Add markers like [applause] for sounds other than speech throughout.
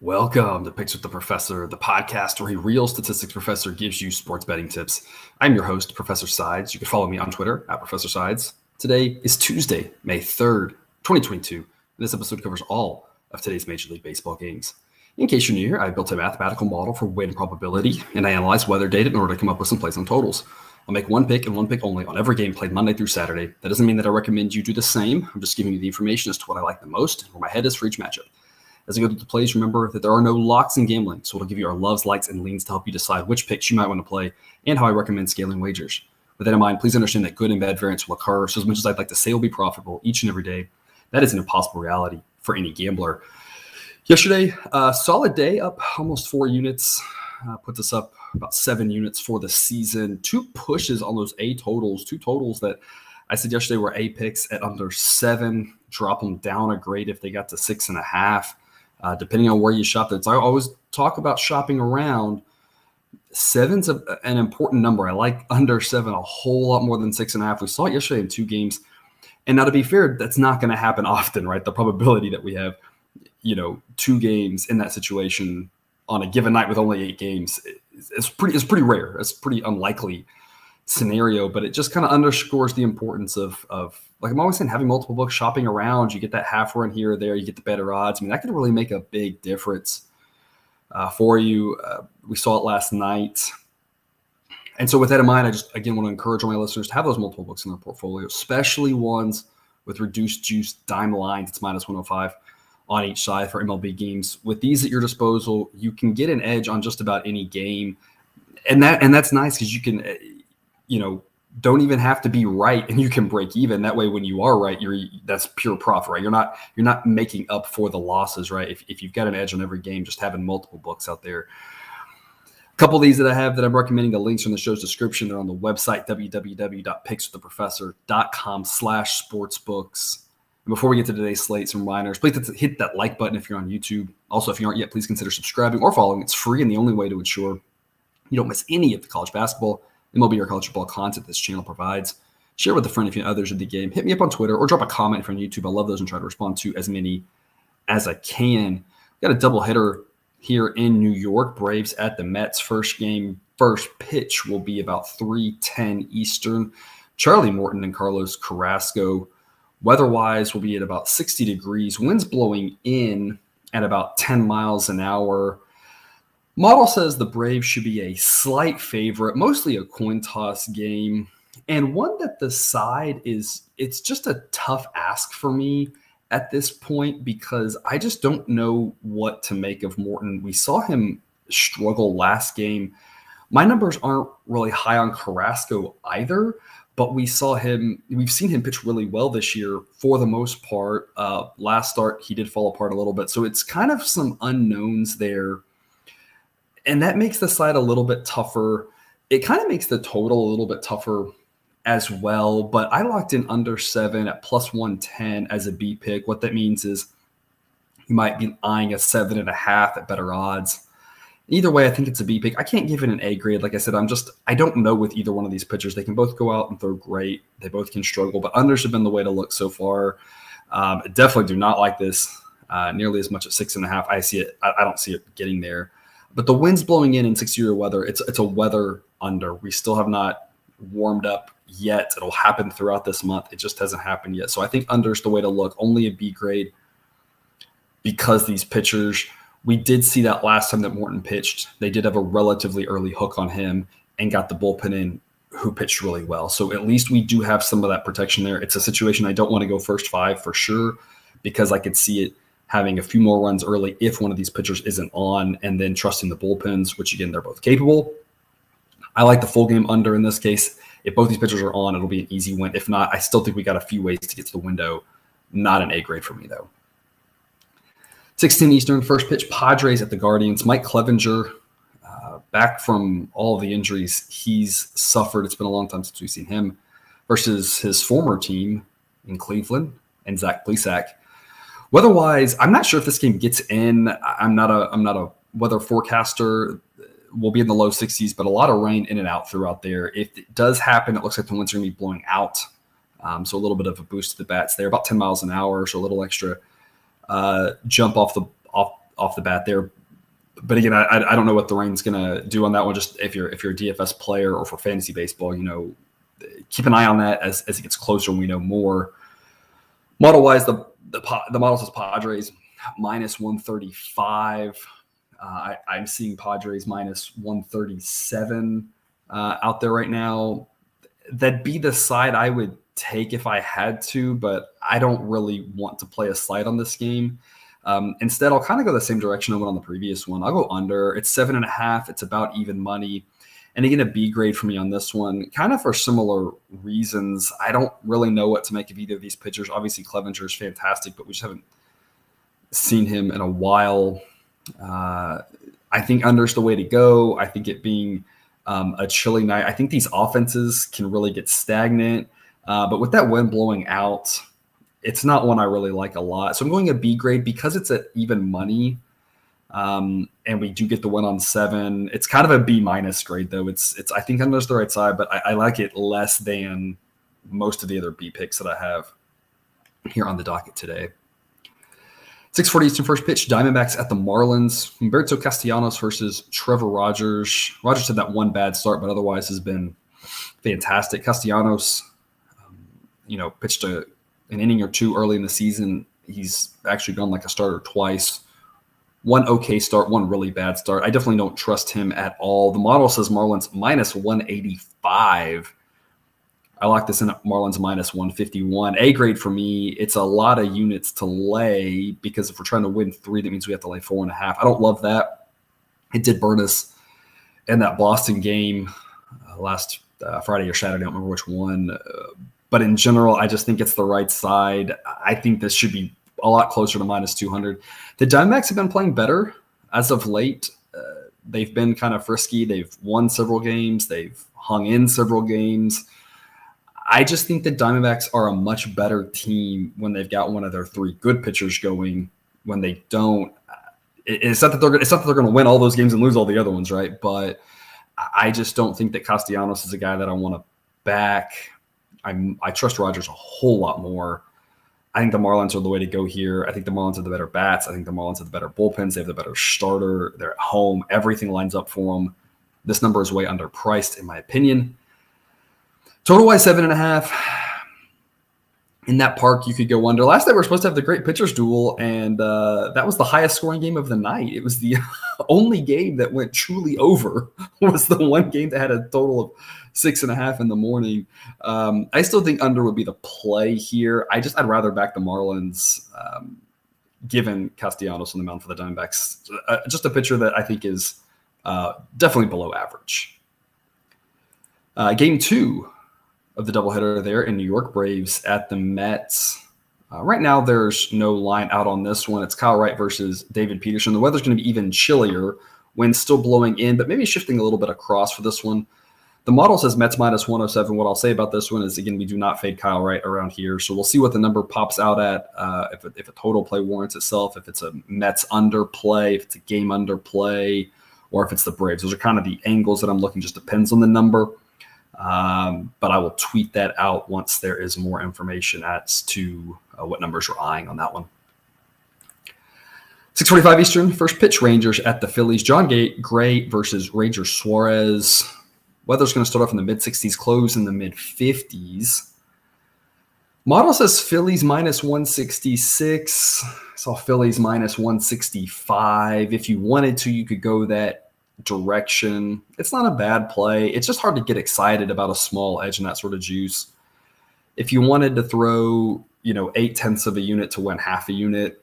Welcome to Picks with the Professor, the podcast where a real statistics professor gives you sports betting tips. I'm your host, Professor Sides. You can follow me on Twitter at Professor Sides. Today is Tuesday, May 3rd, 2022. This episode covers all of today's Major League Baseball games. In case you're new here, I built a mathematical model for win probability, and I analyzed weather data in order to come up with some plays on totals. I'll make one pick and one pick only on every game played Monday through Saturday. That doesn't mean that I recommend you do the same. I'm just giving you the information as to what I like the most and where my head is for each matchup. As I go through the plays, remember that there are no locks in gambling, so it'll give you our loves, likes, and leans to help you decide which picks you might want to play and how I recommend scaling wagers. With that in mind, please understand that good and bad variance will occur. So, as much as I'd like to say will be profitable each and every day, that is an impossible reality for any gambler. Yesterday, uh, solid day up almost four units, uh, puts us up about seven units for the season. Two pushes on those A totals, two totals that I said yesterday were A picks at under seven. Drop them down a grade if they got to six and a half uh, depending on where you shop. That's I always talk about shopping around. Seven's a, an important number. I like under seven a whole lot more than six and a half. We saw it yesterday in two games. And now, to be fair, that's not going to happen [laughs] often, right? The probability that we have, you know, two games in that situation on a given night with only eight games is pretty is pretty rare. It's pretty unlikely scenario, but it just kind of underscores the importance of of like I'm always saying, having multiple books shopping around. You get that half run here or there, you get the better odds. I mean, that can really make a big difference uh, for you. Uh, we saw it last night. And so, with that in mind, I just again want to encourage all my listeners to have those multiple books in their portfolio, especially ones with reduced juice dime lines. It's minus 105 on each side for MLB games. With these at your disposal, you can get an edge on just about any game, and that and that's nice because you can you know, don't even have to be right and you can break even. That way when you are right you're that's pure profit right? You're not you're not making up for the losses right? If, if you've got an edge on every game just having multiple books out there. A couple of these that i have that i'm recommending the links in the show's description. They're on the website www.pickswiththeprofessor.com slash sportsbooks. And before we get to today's slate some reminders please hit that like button if you're on youtube. Also if you aren't yet please consider subscribing or following. It's free and the only way to ensure you don't miss any of the college basketball MLB or college football content this channel provides. Share with a friend if you know others of the game. Hit me up on Twitter or drop a comment from YouTube. I love those and try to respond to as many as I can. Got a doubleheader here in New York. Braves at the Mets. First game, first pitch will be about 3:10 Eastern. Charlie Morton and Carlos Carrasco. Weather-wise, will be at about 60 degrees. Winds blowing in at about 10 miles an hour. Model says the Braves should be a slight favorite, mostly a coin toss game, and one that the side is it's just a tough ask for me at this point because I just don't know what to make of Morton. We saw him struggle last game. My numbers aren't really high on Carrasco either, but we saw him, we've seen him pitch really well this year for the most part. Uh, last start, he did fall apart a little bit. So it's kind of some unknowns there and that makes the side a little bit tougher. It kind of makes the total a little bit tougher as well. But I locked in under seven at plus 110 as a B pick. What that means is you might be eyeing a seven and a half at better odds. Either way, I think it's a B pick. I can't give it an A grade. Like I said, I'm just, I don't know with either one of these pitchers. They can both go out and throw great. They both can struggle, but unders have been the way to look so far. Um, definitely do not like this uh, nearly as much at six and a half. I see it, I, I don't see it getting there. But the wind's blowing in in 60 year weather. It's it's a weather under. We still have not warmed up yet. It'll happen throughout this month. It just hasn't happened yet. So I think under's the way to look. Only a B grade because these pitchers. We did see that last time that Morton pitched. They did have a relatively early hook on him and got the bullpen in who pitched really well. So at least we do have some of that protection there. It's a situation I don't want to go first five for sure because I could see it having a few more runs early if one of these pitchers isn't on, and then trusting the bullpens, which again, they're both capable. I like the full game under in this case. If both these pitchers are on, it'll be an easy win. If not, I still think we got a few ways to get to the window. Not an A grade for me, though. 16 Eastern, first pitch, Padres at the Guardians. Mike Clevinger, uh, back from all the injuries he's suffered. It's been a long time since we've seen him versus his former team in Cleveland and Zach Plesac. Weather-wise, I'm not sure if this game gets in. I'm not a I'm not a weather forecaster. We'll be in the low 60s, but a lot of rain in and out throughout there. If it does happen, it looks like the winds are going to be blowing out. Um, so a little bit of a boost to the bats there, about 10 miles an hour, so a little extra uh, jump off the off off the bat there. But again, I, I don't know what the rain's going to do on that one. Just if you're if you're a DFS player or for fantasy baseball, you know, keep an eye on that as, as it gets closer and we know more. Model wise, the the the model says Padres minus 135. Uh, I, I'm seeing Padres minus 137 uh, out there right now. That'd be the side I would take if I had to, but I don't really want to play a slide on this game. Um, instead, I'll kind of go the same direction I went on the previous one. I'll go under. It's seven and a half. It's about even money. And again, a B grade for me on this one, kind of for similar reasons. I don't really know what to make of either of these pitchers. Obviously, Clevinger is fantastic, but we just haven't seen him in a while. Uh, I think under's the way to go. I think it being um, a chilly night, I think these offenses can really get stagnant. Uh, but with that wind blowing out, it's not one I really like a lot. So I'm going a B grade because it's at even money. Um, and we do get the one on seven. It's kind of a B minus grade though. It's it's I think under's the right side, but I, I like it less than most of the other B picks that I have here on the docket today. 640 Eastern first pitch, Diamondbacks at the Marlins. Humberto Castellanos versus Trevor Rogers. Rogers had that one bad start, but otherwise has been fantastic. Castellanos, um, you know, pitched a, an inning or two early in the season. He's actually gone like a starter twice. One okay start, one really bad start. I definitely don't trust him at all. The model says Marlins minus 185 I like this in Marlins minus 151. A grade for me. It's a lot of units to lay because if we're trying to win three, that means we have to lay four and a half. I don't love that. It did burn us in that Boston game uh, last uh, Friday or Saturday. I don't remember which one. Uh, but in general, I just think it's the right side. I think this should be a lot closer to minus 200. The Diamondbacks have been playing better as of late. Uh, they've been kind of frisky. They've won several games. They've hung in several games. I just think the Diamondbacks are a much better team when they've got one of their three good pitchers going. When they don't, it's not that they're it's not that they're going to win all those games and lose all the other ones, right? But I just don't think that Castellanos is a guy that I want to back. i I trust Rogers a whole lot more. I think the Marlins are the way to go here. I think the Marlins are the better bats. I think the Marlins have the better bullpens. They have the better starter. They're at home. Everything lines up for them. This number is way underpriced, in my opinion. Total wise seven and a half. In that park, you could go under. Last night we were supposed to have the great pitchers duel, and uh, that was the highest scoring game of the night. It was the [laughs] only game that went truly over. [laughs] Was the one game that had a total of six and a half in the morning. Um, I still think under would be the play here. I just I'd rather back the Marlins, um, given Castellanos on the mound for the Diamondbacks. Uh, just a pitcher that I think is uh, definitely below average. Uh, game two of the doubleheader there in New York Braves at the Mets. Uh, right now, there's no line out on this one. It's Kyle Wright versus David Peterson. The weather's going to be even chillier. Wind still blowing in, but maybe shifting a little bit across for this one. The model says Mets minus 107. What I'll say about this one is, again, we do not fade Kyle Wright around here. So we'll see what the number pops out at. Uh, if, a, if a total play warrants itself, if it's a Mets under play, if it's a game under play, or if it's the Braves. Those are kind of the angles that I'm looking. Just depends on the number. Um, but I will tweet that out once there is more information as to uh, what numbers we're eyeing on that one. 645 Eastern, first pitch Rangers at the Phillies. Jon Gray versus Ranger Suarez. Weather's going to start off in the mid 60s, close in the mid 50s. Model says Phillies minus 166. Saw Phillies minus 165. If you wanted to, you could go that direction. It's not a bad play. It's just hard to get excited about a small edge and that sort of juice. If you wanted to throw, you know, eight tenths of a unit to win half a unit,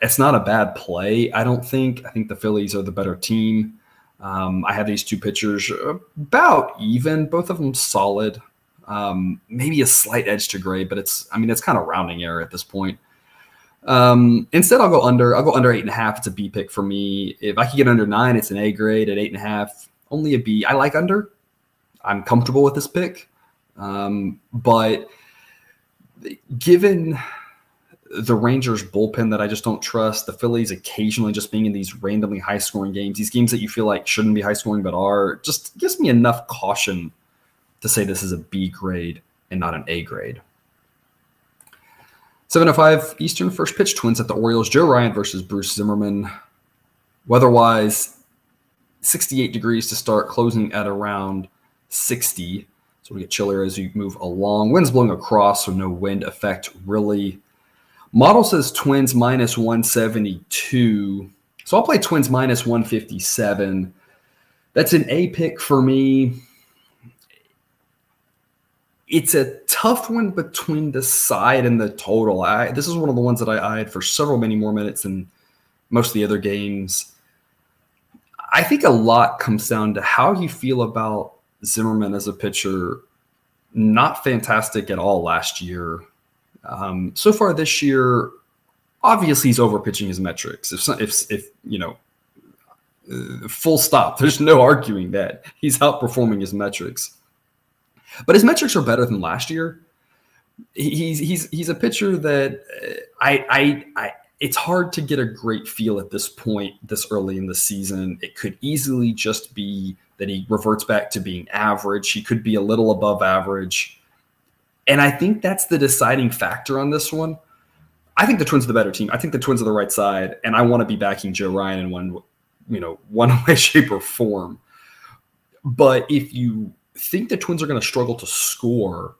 it's not a bad play. I don't think. I think the Phillies are the better team. Um, I have these two pitchers about even, both of them solid. Um, maybe a slight edge to Gray, but it's, I mean, it's kind of rounding error at this point. Um, instead, I'll go under. I'll go under eight and a half. It's a B pick for me. If I could get under nine, it's an A grade. At eight and a half, only a B. I like under. I'm comfortable with this pick, um, but given the Rangers bullpen that I just don't trust, the Phillies occasionally just being in these randomly high scoring games, these games that you feel like shouldn't be high scoring but are, just gives me enough caution to say this is a B grade and not an A grade. 705 Eastern, first pitch, Twins at the Orioles. Joe Ryan versus Bruce Zimmermann. Weather-wise, 68 degrees to start, closing at around 60. So we get chillier as you move along. Wind's blowing across, so no wind effect really. Model says Twins minus 172. So I'll play Twins minus 157. That's an A pick for me it's a tough one between the side and the total. I this is one of the ones that I eyed for several many more minutes than most of the other games. I think a lot comes down to how you feel about Zimmermann as a pitcher. Not fantastic at all last year. Um, so far this year, obviously he's overpitching his metrics. If if if you know, uh, full stop. [laughs] There's no arguing that he's outperforming his metrics. But his metrics are better than last year. He's he's he's a pitcher that uh, I I I it's hard to get a great feel at this point this early in the season. It could easily just be that he reverts back to being average. He could be a little above average. And I think that's the deciding factor on this one. I think the Twins are the better team. I think the Twins are the right side, and I want to be backing Joe Ryan in one, you know, [laughs] one way, shape, or form. But if you think the Twins are going to struggle to score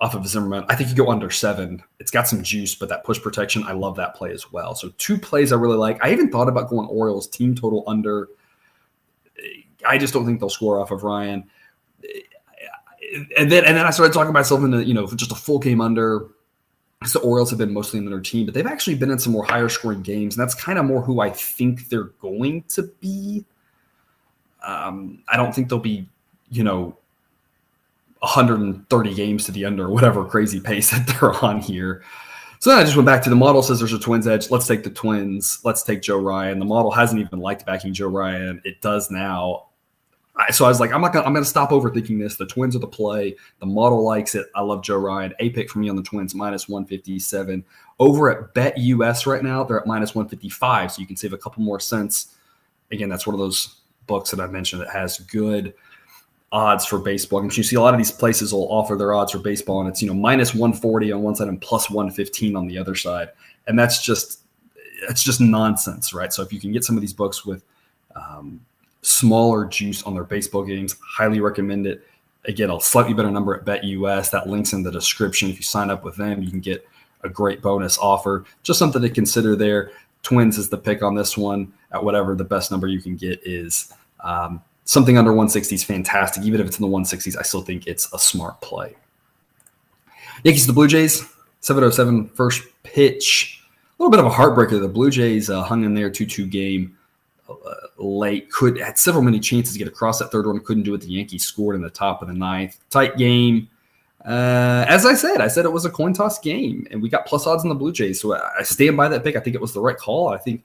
off of Zimmermann, I think you go under seven. It's got some juice, but that push protection, I love that play as well. So two plays I really like. I even thought about going Orioles team total under. I just don't think they'll score off of Ryan. And then and then I started talking myself into you know just a full game under. So the Orioles have been mostly in their team, but they've actually been in some more higher scoring games, and that's kind of more who I think they're going to be. Um, I don't think they'll be you know 130 games to the under or whatever crazy pace [laughs] that they're on here. So then I just went back to the model says there's a Twins edge. Let's take the Twins. Let's take Joe Ryan. The model hasn't even liked backing Joe Ryan. It does now. So I was like, I'm not gonna I'm gonna stop overthinking this. The Twins are the play. The model likes it. I love Joe Ryan. A pick for me on the Twins minus 157. Over at BetUS right now, they're at minus 155. So you can save a couple more cents. Again, that's one of those books that I mentioned that has good odds for baseball. And you see a lot of these places will offer their odds for baseball, and it's you know minus 140 on one side and plus 115 on the other side, and that's just it's just nonsense, right? So if you can get some of these books with um, smaller juice on their baseball games, highly recommend it. Again, a slightly better number at BetUS. That links in the description. If you sign up with them, you can get a great bonus offer. Just something to consider there. Twins is the pick on this one at whatever the best number you can get is. Um, something under 160 is fantastic. Even if it's in the 160s, I still think it's a smart play. Yankees, the Blue Jays, 707 first pitch. A little bit of a heartbreaker. The Blue Jays uh, hung in there 2 2 game late. Could had several many chances to get across that third one. Couldn't do it. The Yankees scored in the top of the ninth. Tight game. Uh, as I said, I said it was a coin toss game, and we got plus odds on the Blue Jays. So I, I stand by that pick. I think it was the right call. I think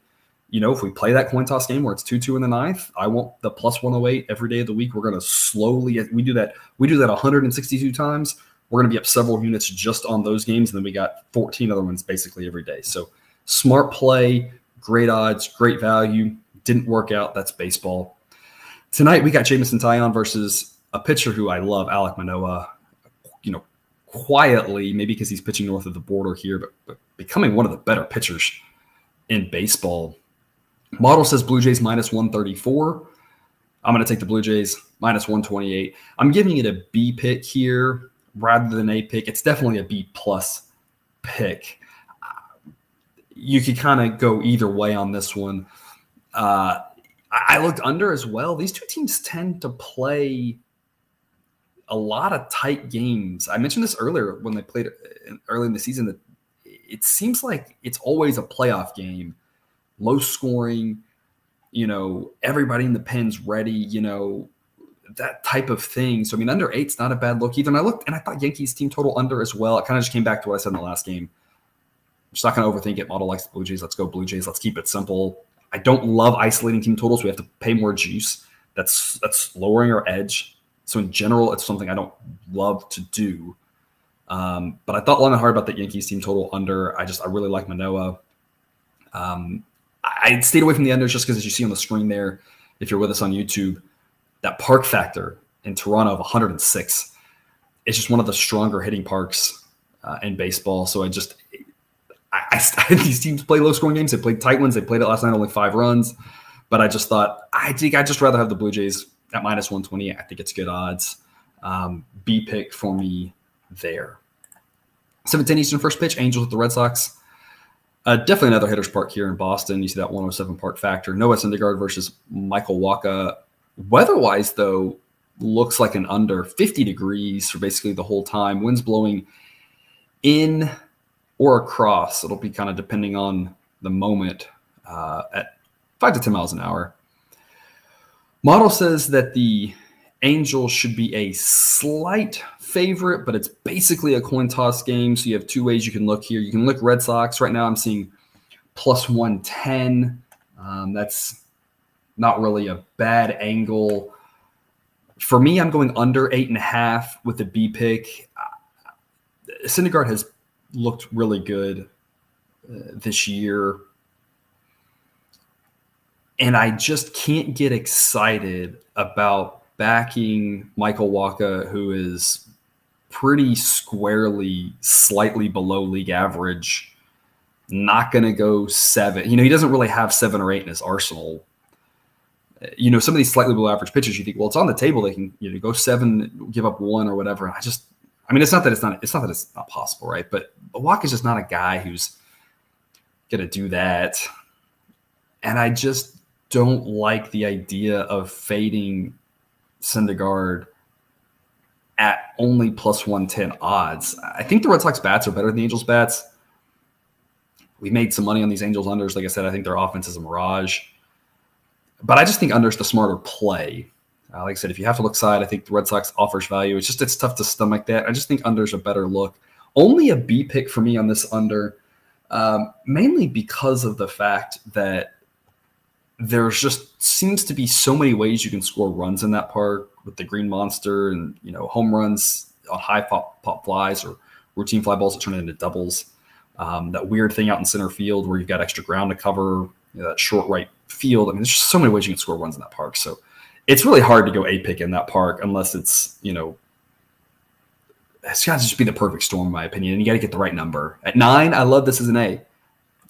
you know, if we play that coin toss game where it's two two in the ninth, I want the plus one hundred eight every day of the week. We're going to slowly we do that we do that one hundred and sixty two times. We're going to be up several units just on those games, and then we got fourteen other ones basically every day. So smart play, great odds, great value. Didn't work out. That's baseball. Tonight we got Jameson Taillon versus a pitcher who I love, Alek Manoah. You know, quietly, maybe because he's pitching north of the border here, but, but becoming one of the better pitchers in baseball Model says Blue Jays minus 134. I'm going to take the Blue Jays minus 128. I'm giving it a B pick here rather than a pick. It's definitely a B plus pick. You could kind of go either way on this one. Uh, I looked under as well. These two teams tend to play a lot of tight games. I mentioned this earlier when they played early in the season that it seems like it's always a playoff game low scoring, you know, everybody in the pen's ready, you know, that type of thing. So I mean, under eight's not a bad look either. And I looked and I thought Yankees team total under as well. It kind of just came back to what I said in the last game. I'm just not going to overthink it. Model likes the Blue Jays. Let's go Blue Jays. Let's keep it simple. I don't love isolating team totals. We have to pay more juice. That's that's lowering our edge. So in general, it's something I don't love to do. Um, but I thought long and hard about the Yankees team total under. I just I really like Manoah. Um, I stayed away from the unders just because, as you see on the screen there, if you're with us on YouTube, that park factor in Toronto of 106 is just one of the stronger hitting parks uh, in baseball. So I just I, [laughs] I, these teams play low scoring games. They played tight ones. They played it last night, only five runs. But I just thought, I think I'd just rather have the Blue Jays at minus 120. I think it's good odds. Um, B pick for me there. 710 Eastern first pitch, Angels with the Red Sox. Uh, definitely another hitter's park here in Boston. You see that 107 park factor. Noah Syndergaard versus Michael Wacha. Weather-wise, though, looks like an under 50 degrees for basically the whole time. Winds blowing in or across. It'll be kind of depending on the moment uh, at five to 10 miles an hour. Model says that the Angels should be a slight favorite, but it's basically a coin toss game. So you have two ways you can look here. You can look Red Sox. Right now, I'm seeing plus 110. Um, that's not really a bad angle. For me, I'm going under eight and a half with the B pick. Uh, Syndergaard has looked really good uh, this year. And I just can't get excited about backing Michael Wacha, who is pretty squarely slightly below league average. Not going to go seven. You know, he doesn't really have seven or eight in his arsenal. You know, some of these slightly below average pitchers, you think, well, it's on the table. They can, you know, go seven, give up one or whatever. And I just, I mean, it's not that it's not, it's not that it's not possible, right? But Wacha is just not a guy who's to do that. And I just don't like the idea of fading Syndergaard at only plus 110 odds. I think the Red Sox bats are better than the Angels bats. We made some money on these Angels unders. Like I said, I think their offense is a mirage. But I just think unders the smarter play. Uh, like I said, if you have to look side, I think the Red Sox offers value. It's just it's tough to stomach that. I just think unders a better look. Only a B pick for me on this under, um, mainly because of the fact that there's just seems to be so many ways you can score runs in that park with the green monster and you know home runs on high pop, pop flies or routine fly balls that turn into doubles. Um, that weird thing out in center field where you've got extra ground to cover, you know, that short right field. I mean, there's just so many ways you can score runs in that park. So it's really hard to go a pick in that park unless it's you know it's got to just be the perfect storm, in my opinion. And you got to get the right number. At nine, I love this as an A.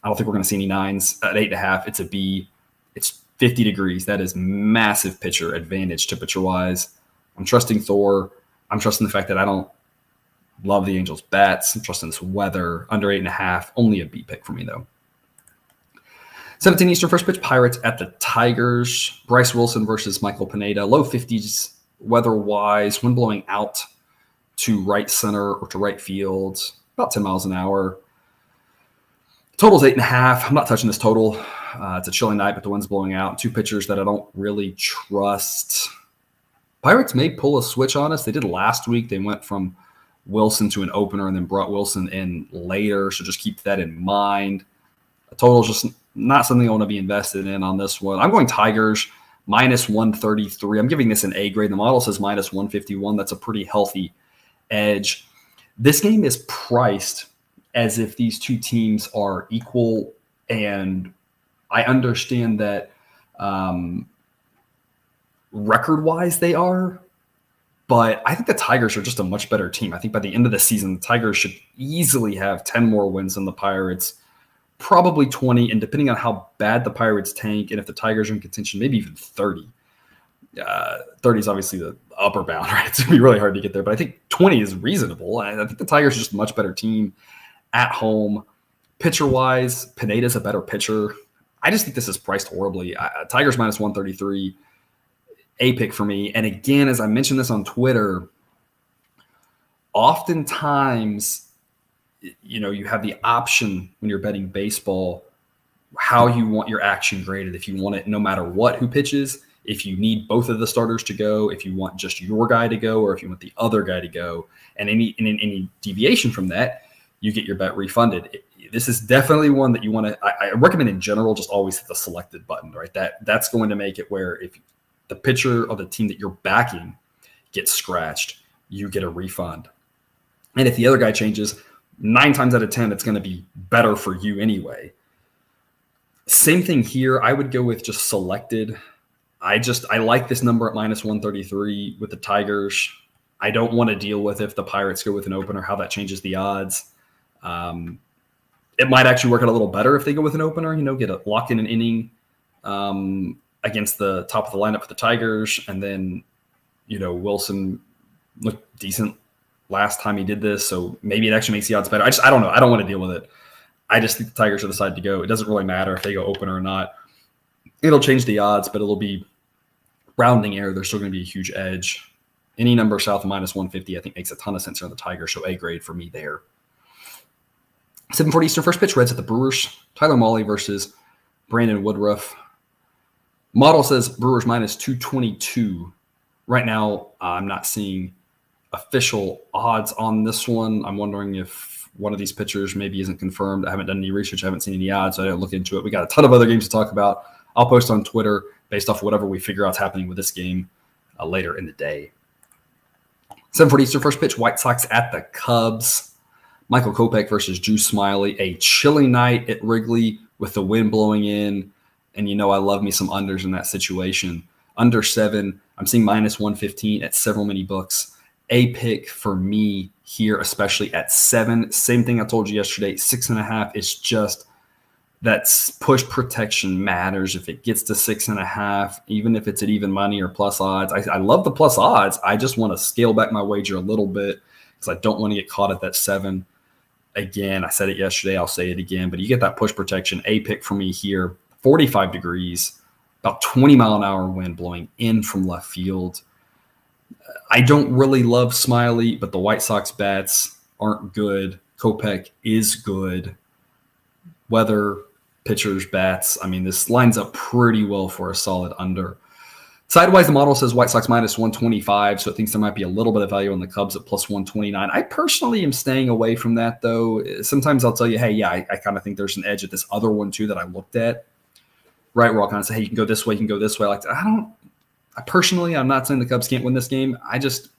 I don't think we're going to see any nines. At eight and a half, it's a B. It's 50 degrees. That is massive pitcher advantage temperature wise. I'm trusting Thor. I'm trusting the fact that I don't love the Angels bats. I'm trusting this weather. Under eight and a half, only a B pick for me though. 17 Eastern first pitch Pirates at the Tigers. Bryce Wilson versus Michael Pineda. Low 50s weather wise. Wind blowing out to right center or to right field. About 10 miles an hour. Total's eight and a half. I'm not touching this total. Uh, it's a chilly night, but the wind's blowing out. Two pitchers that I don't really trust. Pirates may pull a switch on us. They did last week. They went from Wilson to an opener and then brought Wilson in later. So just keep that in mind. A total is just not something I want to be invested in on this one. I'm going Tigers minus 133. I'm giving this an A grade. The model says minus 151. That's a pretty healthy edge. This game is priced as if these two teams are equal and I understand that um, record wise they are, but I think the Tigers are just a much better team. I think by the end of the season, the Tigers should easily have 10 more wins than the Pirates, probably 20. And depending on how bad the Pirates tank and if the Tigers are in contention, maybe even 30. Uh, 30 is obviously the upper bound, [laughs] right? It's to be really hard to get there, but I think 20 is reasonable. I think the Tigers are just a much better team at home. Pitcher wise, Pineda's a better pitcher. I just think this is priced horribly. Uh, Tigers minus 133, a pick for me. And again, as I mentioned this on Twitter, oftentimes, you know, you have the option when you're betting baseball how you want your action graded. If you want it no matter what who pitches, if you need both of the starters to go, if you want just your guy to go, or if you want the other guy to go, and any any, any deviation from that, you get your bet refunded this is definitely one that you want to. I, I, recommend in general just always hit the selected button, right? That that's going to make it where if the pitcher of the team that you're backing gets scratched, you get a refund. And if the other guy changes, nine times out of ten, it's going to be better for you anyway. Same thing here. I would go with just selected. I just I like this number at minus 133 with the Tigers. I don't want to deal with if the Pirates go with an opener, how that changes the odds. Um, it might actually work out a little better if they go with an opener. You know, get a lock in an inning um, against the top of the lineup for the Tigers, and then you know Wilson looked decent last time he did this, so maybe it actually makes the odds better. I just I don't know. I don't want to deal with it. I just think the Tigers are the side to go. It doesn't really matter if they go opener or not. It'll change the odds, but it'll be rounding error. There's still going to be a huge edge. Any number south of minus 150, I think, makes a ton of sense on the Tigers. So A grade for me there. 740 Eastern first pitch, Reds at the Brewers. Tyler Mahle versus Brandon Woodruff. Model says Brewers minus 222. Right now, I'm not seeing official odds on this one. I'm wondering if one of these pitchers maybe isn't confirmed. I haven't done any research. I haven't seen any odds. So I didn't look into it. We got a ton of other games to talk about. I'll post on Twitter based off whatever we figure out's happening with this game uh, later in the day. 7:40 Eastern first pitch. White Sox at the Cubs. Michael Kopech versus Drew Smyly. A chilly night at Wrigley with the wind blowing in. And you know, I love me some unders in that situation. Under seven, I'm seeing minus 115 at several many books. A pick for me here, especially at seven. Same thing I told you yesterday. Six and a half is just that push protection matters. If it gets to six and a half, even if it's at even money or plus odds, I, I love the plus odds. I just want to scale back my wager a little bit because I don't want to get caught at that seven again, I said it yesterday, I'll say it again, but you get that push protection. A pick for me here, 45 degrees, about 20 mile an hour wind blowing in from left field. I don't really love Smyly, but the White Sox bats aren't good. Kopech is good. Weather, pitchers, bats. I mean, this lines up pretty well for a solid under. Sidewise, the model says White Sox minus 125, so it thinks there might be a little bit of value on the Cubs at plus 129. I personally am staying away from that, though. Sometimes I'll tell you, hey, yeah, I, I kind of think there's an edge at this other one, too, that I looked at. Right, where I'll kind of say, hey, you can go this way, you can go this way. Like, I don't, I personally, I'm not saying the Cubs can't win this game. I just,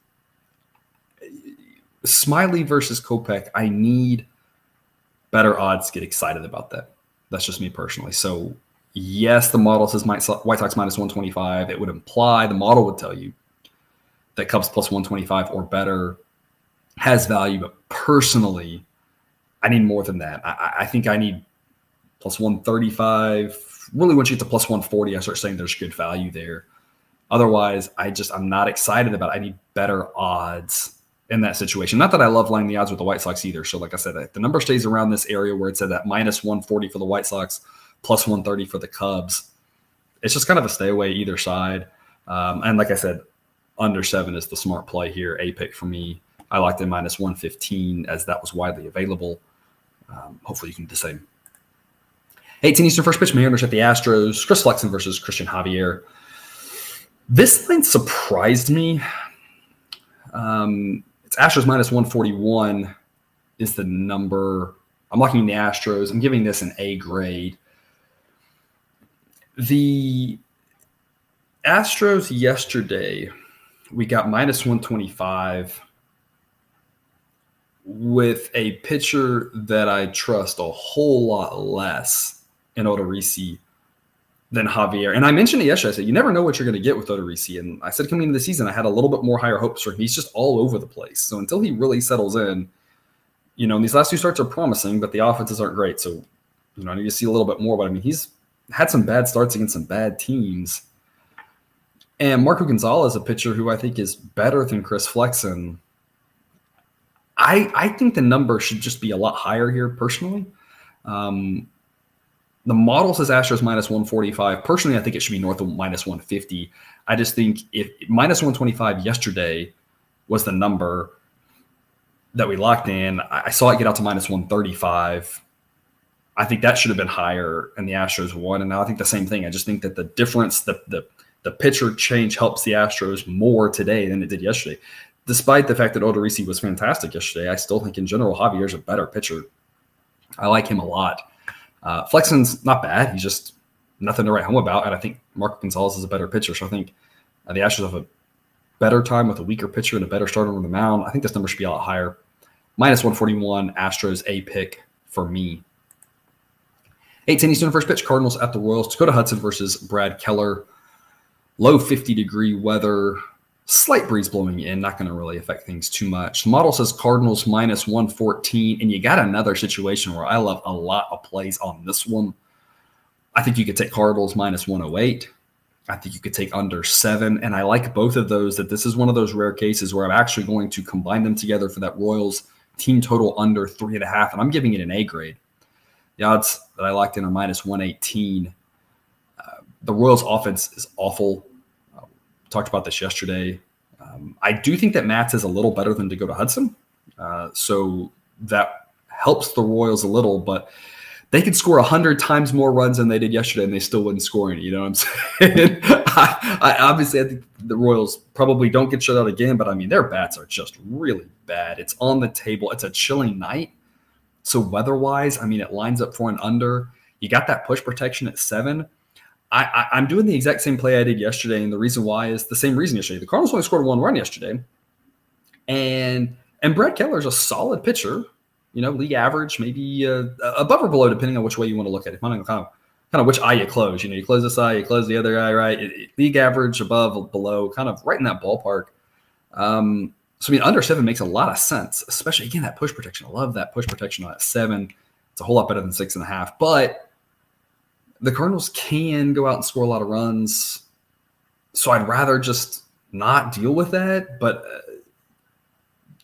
Smyly versus Kopech, I need better odds to get excited about that. That's just me personally. So yes, the model says White Sox minus 125. It would imply the model would tell you that Cubs plus 125 or better has value. But personally, I need more than that. I, I think I need plus 135. Really, once you get to plus 140, I start saying there's good value there. Otherwise, I just I'm not excited about it. I need better odds in that situation. Not that I love laying the odds with the White Sox either. So, like I said, the number stays around this area where it said that minus 140 for the White Sox plus 130 for the Cubs. It's just kind of a stay away either side. Um, and like I said, under seven is the smart play here. A pick for me. I liked it minus 115 as that was widely available. Um, hopefully you can do the same. 18 Eastern first pitch, Mariners at the Astros. Chris Flexen versus Cristian Javier. This line surprised me. Um, it's Astros minus 141 is the number. I'm looking the Astros. I'm giving this an A grade the Astros yesterday, we got minus 125 with a pitcher that I trust a whole lot less in Odorizzi than Javier. And I mentioned it yesterday. I said, you never know what you're going to get with Odorizzi. And I said coming into the season, I had a little bit more higher hopes for him. He's just all over the place. So until he really settles in, you know, and these last two starts are promising, but the offenses aren't great. So, you know, I need to see a little bit more. But I mean, he's had some bad starts against some bad teams. And Marco Gonzales, a pitcher who I think is better than Chris Flexen. I I think the number should just be a lot higher here, personally. Um, the model says Astros minus 145. Personally, I think it should be north of minus 150. I just think if minus 125 yesterday was the number that we locked in, I saw it get out to minus 135 I think that should have been higher, and the Astros won. And now I think the same thing. I just think that the difference, the the the pitcher change helps the Astros more today than it did yesterday. Despite the fact that Odorizzi was fantastic yesterday, I still think in general Javier's a better pitcher. I like him a lot. Uh, Flexen's not bad. He's just nothing to write home about. And I think Mark Gonzales is a better pitcher. So I think uh, the Astros have a better time with a weaker pitcher and a better starter on the mound. I think this number should be a lot higher. Minus 141, Astros a pick for me. 8 Eastern first pitch, Cardinals at the Royals. Dakota Hudson versus Brad Keller. Low 50 degree weather. Slight breeze blowing in, not going to really affect things too much. Model says Cardinals minus 114, and you got another situation where I love a lot of plays on this one. I think you could take Cardinals minus 108. I think you could take under seven. And I like both of those, that this is one of those rare cases where I'm actually going to combine them together for that Royals team total under three and a half. And I'm giving it an A grade. The odds that I locked in are minus 118. Uh, the Royals offense is awful. Talked about this yesterday. Um, I do think that Matz is a little better than Dakota Hudson. Uh, so that helps the Royals a little, but they could score 100 times more runs than they did yesterday and they still wouldn't score any. You know what I'm [laughs] saying? I, I, obviously, I think the Royals probably don't get shut out again, but I mean, their bats are just really bad. It's on the table. It's a chilling night. So, weather wise, I mean, it lines up for an under. You got that push protection at seven. I, I, am doing the exact same play I did yesterday. And the reason why is the same reason yesterday. The Cardinals only scored one run yesterday. And and Brad Keller is a solid pitcher you know, league average, maybe uh, above or below, depending on which way you want to look at it. Kind of, kind of which eye you close. You know, you close this eye, you close the other eye, right? It, it, league average, above, below, kind of right in that ballpark. Um, so, I mean, under seven makes a lot of sense, especially again that push protection. I love that push protection on that seven. It's a whole lot better than six and a half. But the Cardinals can go out and score a lot of runs. So I'd rather just not deal with that. But uh,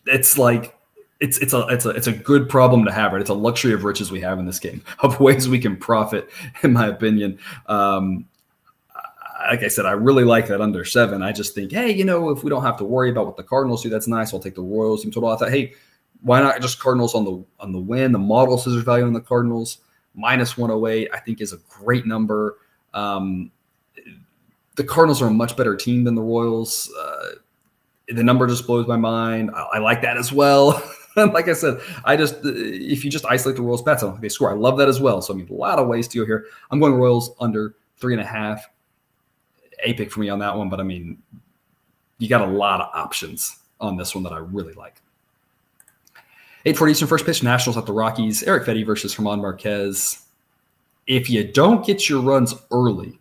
it's like it's it's a it's a it's a good problem to have, right? It's a luxury of riches we have in this game [laughs] of ways we can profit, in my opinion. Um, like I said, I really like that under seven. I just think, hey, you know, if we don't have to worry about what the Cardinals do, that's nice. I'll take the Royals team total. I thought, hey, why not just Cardinals on the on the win? The model scissors value on the Cardinals minus 108, I think is a great number. Um, the Cardinals are a much better team than the Royals. Uh, the number just blows my mind. I, I like that as well. [laughs] like I said, I just if you just isolate the Royals bets, I they score. I love that as well. So I mean, a lot of ways to go here. I'm going Royals under three and a half. A pick for me on that one, but I mean, you got a lot of options on this one that I really like. 840 Eastern first pitch, Nationals at the Rockies. Eric Fedde versus Germán Marquez. If you don't get your runs early,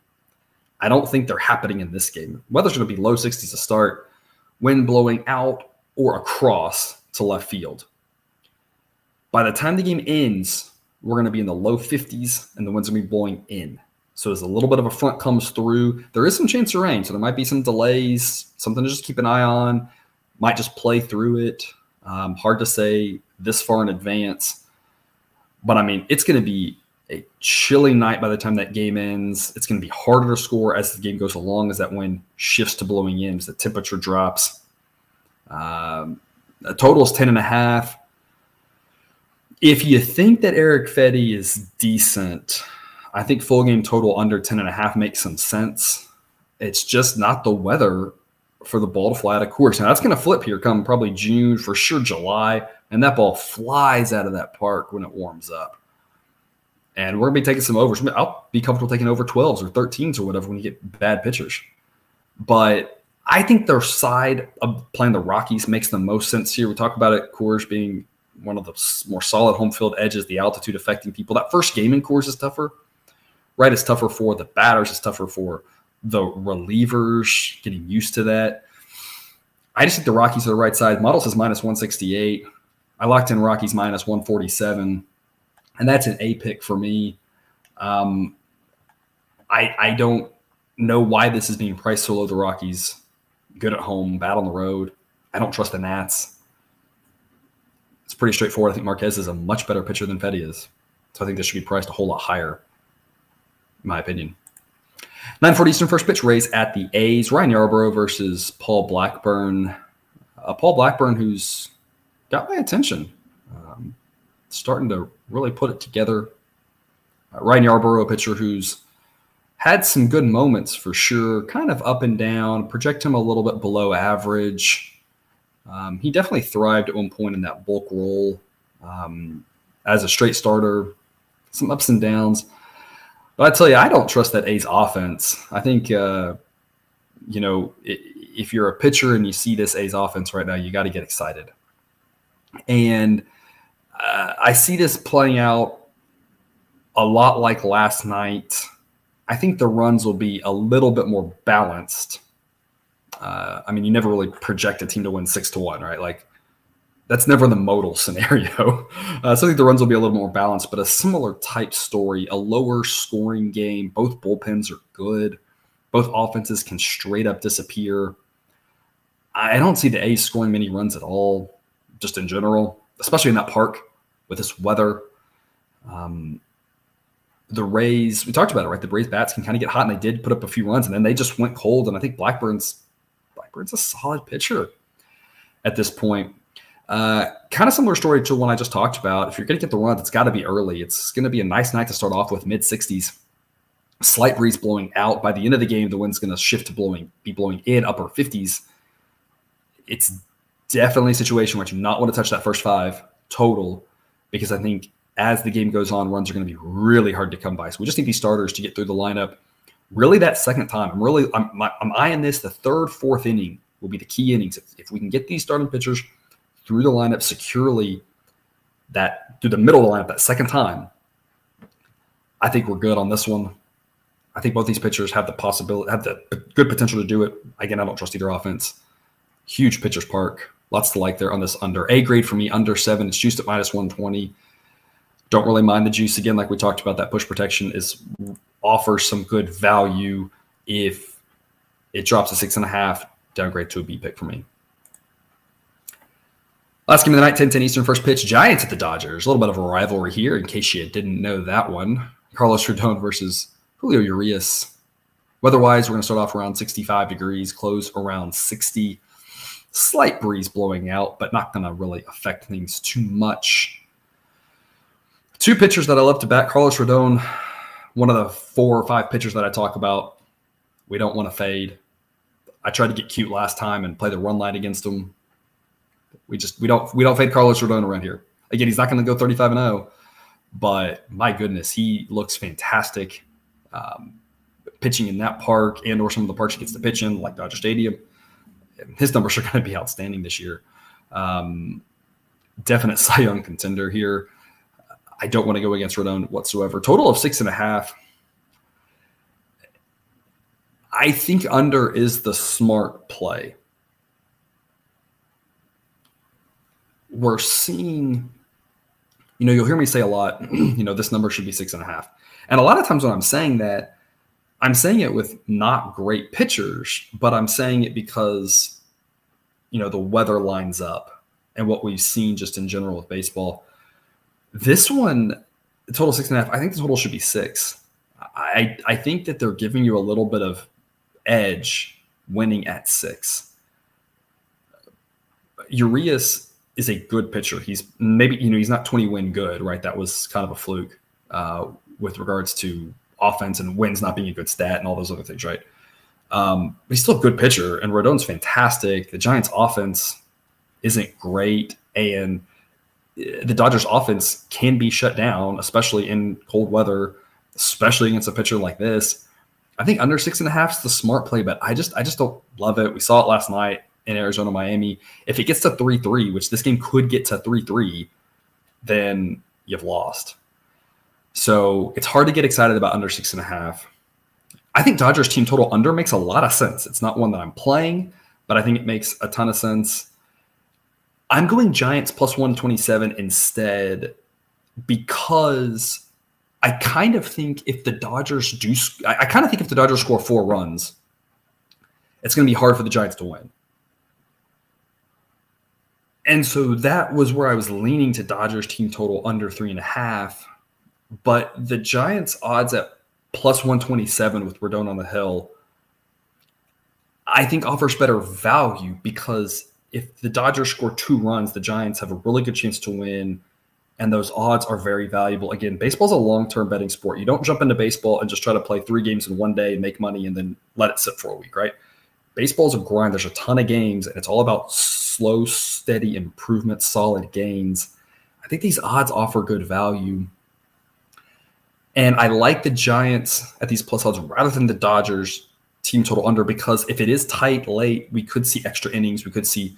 I don't think they're happening in this game. Weather's going to be low 60s to start, wind blowing out or across to left field. By the time the game ends, we're going to be in the low 50s and the wind's going to be blowing in. So as a little bit of a front comes through, there is some chance of rain. So there might be some delays, something to just keep an eye on. Might just play through it. Um, hard to say this far in advance. But I mean, it's going to be a chilly night by the time that game ends. It's going to be harder to score as the game goes along, as that wind shifts to blowing in, as the temperature drops. Um, a total is 10 and a half. If you think that Eric Fedde is decent, I think full game total under 10 and a half makes some sense. It's just not the weather for the ball to fly out of course. Now that's going to flip here come probably June, for sure July, and that ball flies out of that park when it warms up. And we're going to be taking some overs. I'll be comfortable taking over 12s or 13s or whatever when you get bad pitchers. But I think their side of playing the Rockies makes the most sense here. We talk about it, Coors being one of the more solid home field edges, the altitude affecting people. That first game in Coors is tougher, right? It's tougher for the batters, it's tougher for the relievers getting used to that. I just think the Rockies are the right side. Model says minus 168. I locked in Rockies minus 147, and that's an A pick for me. Um, I I don't know why this is being priced so low. The Rockies good at home, bad on the road. I don't trust the Nats. It's pretty straightforward. I think Marquez is a much better pitcher than Fedde is. So I think this should be priced a whole lot higher, in my opinion. 940 Eastern first pitch Rays at the A's. Ryan Yarbrough versus Paul Blackburn. Uh, Paul Blackburn, who's got my attention, um, starting to really put it together. Uh, Ryan Yarbrough, a pitcher who's had some good moments for sure, kind of up and down, project him a little bit below average. Um, he definitely thrived at one point in that bulk role um, as a straight starter, some ups and downs. But I tell you, I don't trust that A's offense. I think, uh, you know, if you're a pitcher and you see this A's offense right now, you got to get excited. And uh, I see this playing out a lot like last night I think the runs will be a little bit more balanced. Uh, I mean, you never really project a team to win six to one, right? Like that's never the modal scenario. [laughs] Uh, so I think the runs will be a little more balanced, but a similar type story, a lower scoring game. Both bullpens are good. Both offenses can straight up disappear. I don't see the A's scoring many runs at all, just in general, especially in that park with this weather. Um, the Rays, we talked about it, right? The Rays bats can kind of get hot, and they did put up a few runs, and then they just went cold. And I think Blackburn's Blackburn's a solid pitcher at this point. Uh, kind of similar story to one I just talked about. If you're going to get the run, it's got to be early. It's going to be a nice night to start off with mid 60s. Slight breeze blowing out. By the end of the game, the wind's going to shift to blowing, be blowing in upper 50s. It's definitely a situation where you not want to touch that first five total because I think as the game goes on, runs are going to be really hard to come by. So we just need these starters to get through the lineup. Really, that second time, I'm really I'm, I'm eyeing this. The third, fourth inning will be the key innings. If, if we can get these starting pitchers through the lineup securely, that through the middle of the lineup that second time, I think we're good on this one. I think both these pitchers have the possibility, have the good potential to do it. Again, I don't trust either offense. Huge pitchers park, lots to like there on this under. A grade for me, under seven. It's juiced at minus 120 don't really mind the juice again like we talked about that push protection is offers some good value if it drops to six and a half downgrade to a b pick for me last game of the night 10 10 eastern first pitch giants at the dodgers a little bit of a rivalry here in case you didn't know that one carlos rodon versus julio urias weather-wise we're going to start off around 65 degrees close around 60 slight breeze blowing out but not going to really affect things too much Two pitchers that I love to bat Carlos Rodon, one of the four or five pitchers that I talk about. We don't want to fade. I tried to get cute last time and play the run line against him. We just we don't we don't fade Carlos Rodon around here. Again, he's not going to go 35 and 0, but my goodness, he looks fantastic. Um, pitching in that park and or some of the parks he gets to pitch in, like Dodger Stadium, his numbers are [laughs] going to be outstanding this year. Um, definite [laughs] Cy Young contender here. I don't want to go against Rodon whatsoever. Total of six and a half. I think under is the smart play. We're seeing, you know, you'll hear me say a lot, [clears throat] you know, this number should be six and a half. And a lot of times when I'm saying that, I'm saying it with not great pitchers, but I'm saying it because, you know, the weather lines up and what we've seen just in general with baseball. This one, total six and a half. I think the total should be six. I I think that they're giving you a little bit of edge winning at six. Urias is a good pitcher. He's maybe you know he's not twenty win good, right? That was kind of a fluke uh, with regards to offense and wins not being a good stat and all those other things, right? Um, but he's still a good pitcher, and Rodon's fantastic. The Giants' offense isn't great, and the Dodgers offense can be shut down, especially in cold weather, especially against a pitcher like this. I think under six and a half is the smart play, but I just I just don't love it. We saw it last night in Arizona, Miami. If it gets to three three, which this game could get to three three, then you've lost. So it's hard to get excited about under six and a half. I think Dodgers team total under makes a lot of sense. It's not one that I'm playing, but I think it makes a ton of sense. I'm going Giants plus 127 instead because I kind of think if the Dodgers do, I, kind of think if the Dodgers score four runs, it's going to be hard for the Giants to win. And so that was where I was leaning to Dodgers team total under three and a half. But the Giants odds at plus 127 with Rodon on the hill, I think offers better value because if the Dodgers score two runs, the Giants have a really good chance to win. And those odds are very valuable. Again, baseball's a long term betting sport. You don't jump into baseball and just try to play three games in one day make money and then let it sit for a week, right? Baseball's a grind. There's a ton of games, and it's all about slow, steady improvement, solid gains. I think these odds offer good value. And I like the Giants at these plus odds rather than the Dodgers team total under because if it is tight late, we could see extra innings. We could see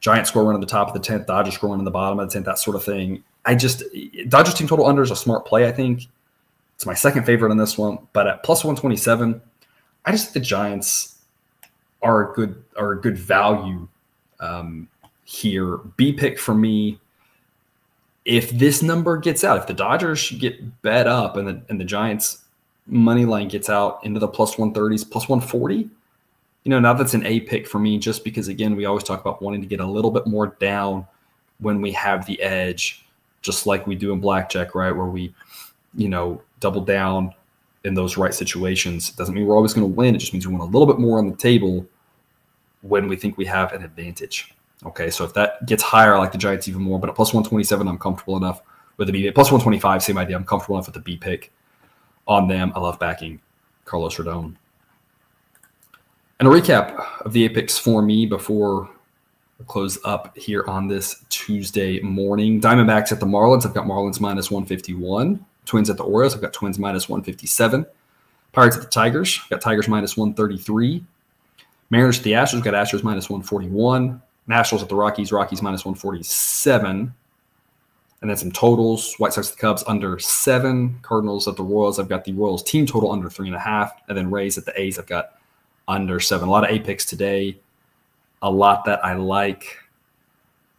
Giants score one in the top of the 10th, Dodgers score one in the bottom of the 10th, that sort of thing. I just, Dodgers team total under is a smart play, I think. It's my second favorite on this one. But at plus 127, I just think the Giants are a good are a good value um, here. B pick for me. If this number gets out, if the Dodgers get bet up and the and the Giants money line gets out into the plus 130s, plus 140, you know, now that's an A pick for me, just because again, we always talk about wanting to get a little bit more down when we have the edge, just like we do in blackjack, right? Where we, you know, double down in those right situations. It doesn't mean we're always going to win. It just means we want a little bit more on the table when we think we have an advantage. Okay, so if that gets higher, I like the Giants even more. But at plus 127, I'm comfortable enough with the B. Plus 125, same idea. I'm comfortable enough with the B pick on them. I love backing Carlos Rodon. And a recap of the A picks for me before we close up here on this Tuesday morning. Diamondbacks at the Marlins. I've got Marlins minus 151. Twins at the Orioles. I've got Twins minus 157. Pirates at the Tigers. I've got Tigers minus 133. Mariners at the Astros. I've got Astros minus 141. Nationals at the Rockies. Rockies minus 147. And then some totals. White Sox at the Cubs under seven. Cardinals at the Royals. I've got the Royals team total under three and a half. And then Rays at the A's. I've got under seven. A lot of A picks today. A lot that I like.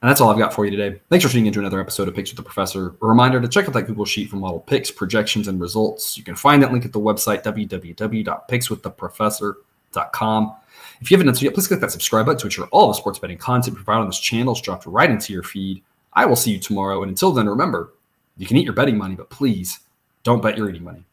And that's all I've got for you today. Thanks for tuning into another episode of Picks with the Professor. A reminder to check out that Google Sheet for model picks, projections, and results. You can find that link at the website, www.pickswiththeprofessor.com. If you haven't done so yet, please click that subscribe button to ensure all the sports betting content provided on this channel is dropped right into your feed. I will see you tomorrow. And until then, remember, you can eat your betting money, but please don't bet your eating money.